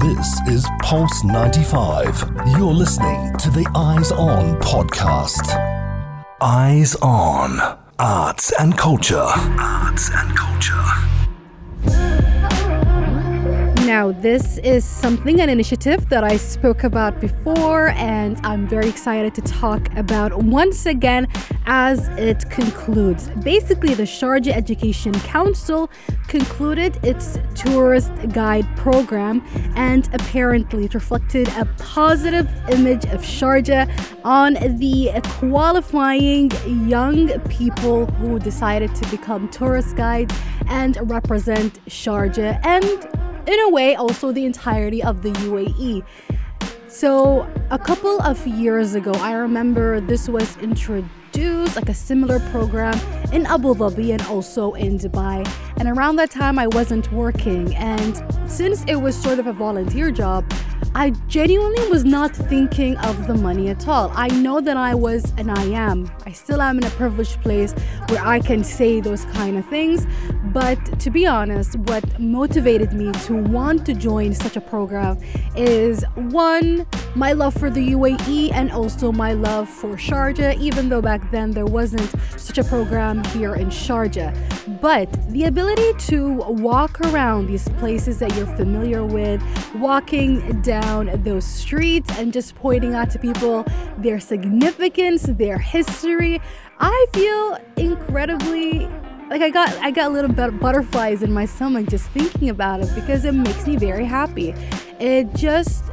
This is Pulse 95. You're listening to the Eyes On podcast. Eyes On. Arts and culture. Arts and culture. Now, this is something, an initiative that I spoke about before, and I'm very excited to talk about once again as it concludes. Basically, the Sharjah Education Council concluded its tourist guide program, and apparently it reflected a positive image of Sharjah on the qualifying young people who decided to become tourist guides and represent Sharjah and in a way, also the entirety of the UAE. So, a couple of years ago, I remember this was introduced, like a similar program in Abu Dhabi and also in Dubai. And around that time, I wasn't working. And since it was sort of a volunteer job, I genuinely was not thinking of the money at all. I know that I was, and I am, I still am in a privileged place where I can say those kind of things. But to be honest, what motivated me to want to join such a program is one, my love for the UAE and also my love for Sharjah, even though back then there wasn't such a program here in Sharjah. But the ability to walk around these places that you're familiar with, walking down those streets and just pointing out to people their significance, their history, I feel incredibly like I got I got little butterflies in my stomach just thinking about it because it makes me very happy. It just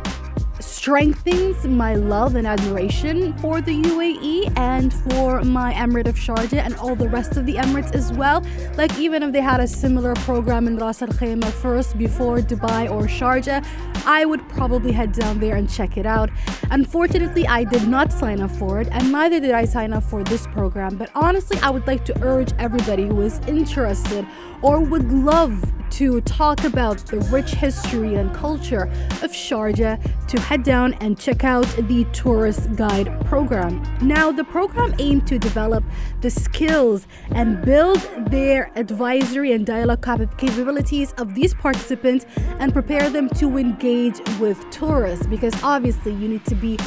strengthens my love and admiration for the UAE and for my Emirate of Sharjah and all the rest of the Emirates as well. Like, even if they had a similar program in Ras Al Khaimah first before Dubai or Sharjah, I would probably head down there and check it out. Unfortunately, I did not sign up for it, and neither did I sign up for this program. But honestly, I would like to urge everybody who is interested or would love to talk about the rich history and culture of Sharjah to head down and check out the tourist guide program. Now, the program aimed to develop the skills and build their advisory and dialogue capabilities of these participants and prepare them to engage with tourists because obviously you need to be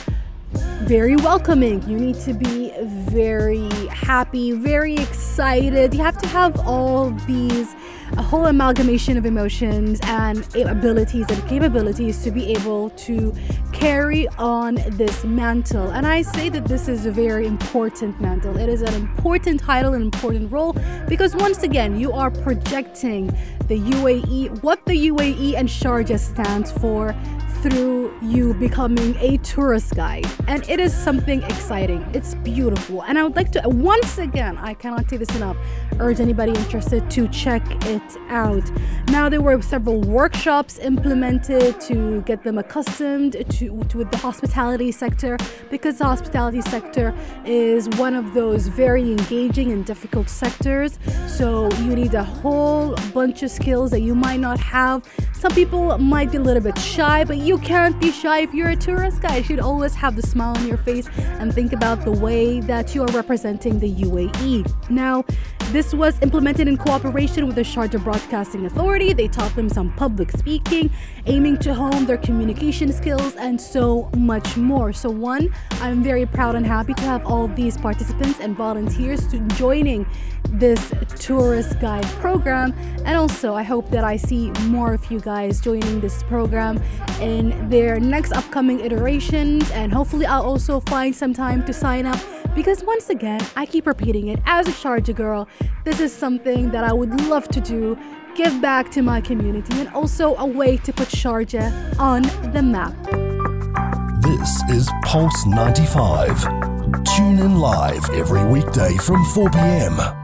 very welcoming. You need to be very happy, very excited. You have to have all these, a whole amalgamation of emotions and abilities and capabilities to be able to carry on this mantle. And I say that this is a very important mantle. It is an important title, an important role, because once again, you are projecting the UAE, what the UAE and Sharjah stands for through you becoming a tourist guide. And it is something exciting. It's beautiful. And I would like to, once again, I cannot say this enough, urge anybody interested to check it out. Now, there were several workshops implemented to get them accustomed to, to the hospitality sector because the hospitality sector is one of those very engaging and difficult sectors. So you need a whole bunch of skills that you might not have. Some people might be a little bit shy, but you you can't be shy if you're a tourist guy. You should always have the smile on your face and think about the way that you are representing the UAE. Now, this was implemented in cooperation with the Sharjah Broadcasting Authority. They taught them some public speaking, aiming to hone their communication skills, and so much more. So, one, I'm very proud and happy to have all these participants and volunteers to joining this tourist guide program. And also, I hope that I see more of you guys joining this program in their next upcoming iterations. And hopefully, I'll also find some time to sign up because once again, I keep repeating it as a Sharjah girl, this is something that I would love to do. Give back to my community and also a way to put Sharjah on the map. This is Pulse 95. Tune in live every weekday from 4 p.m.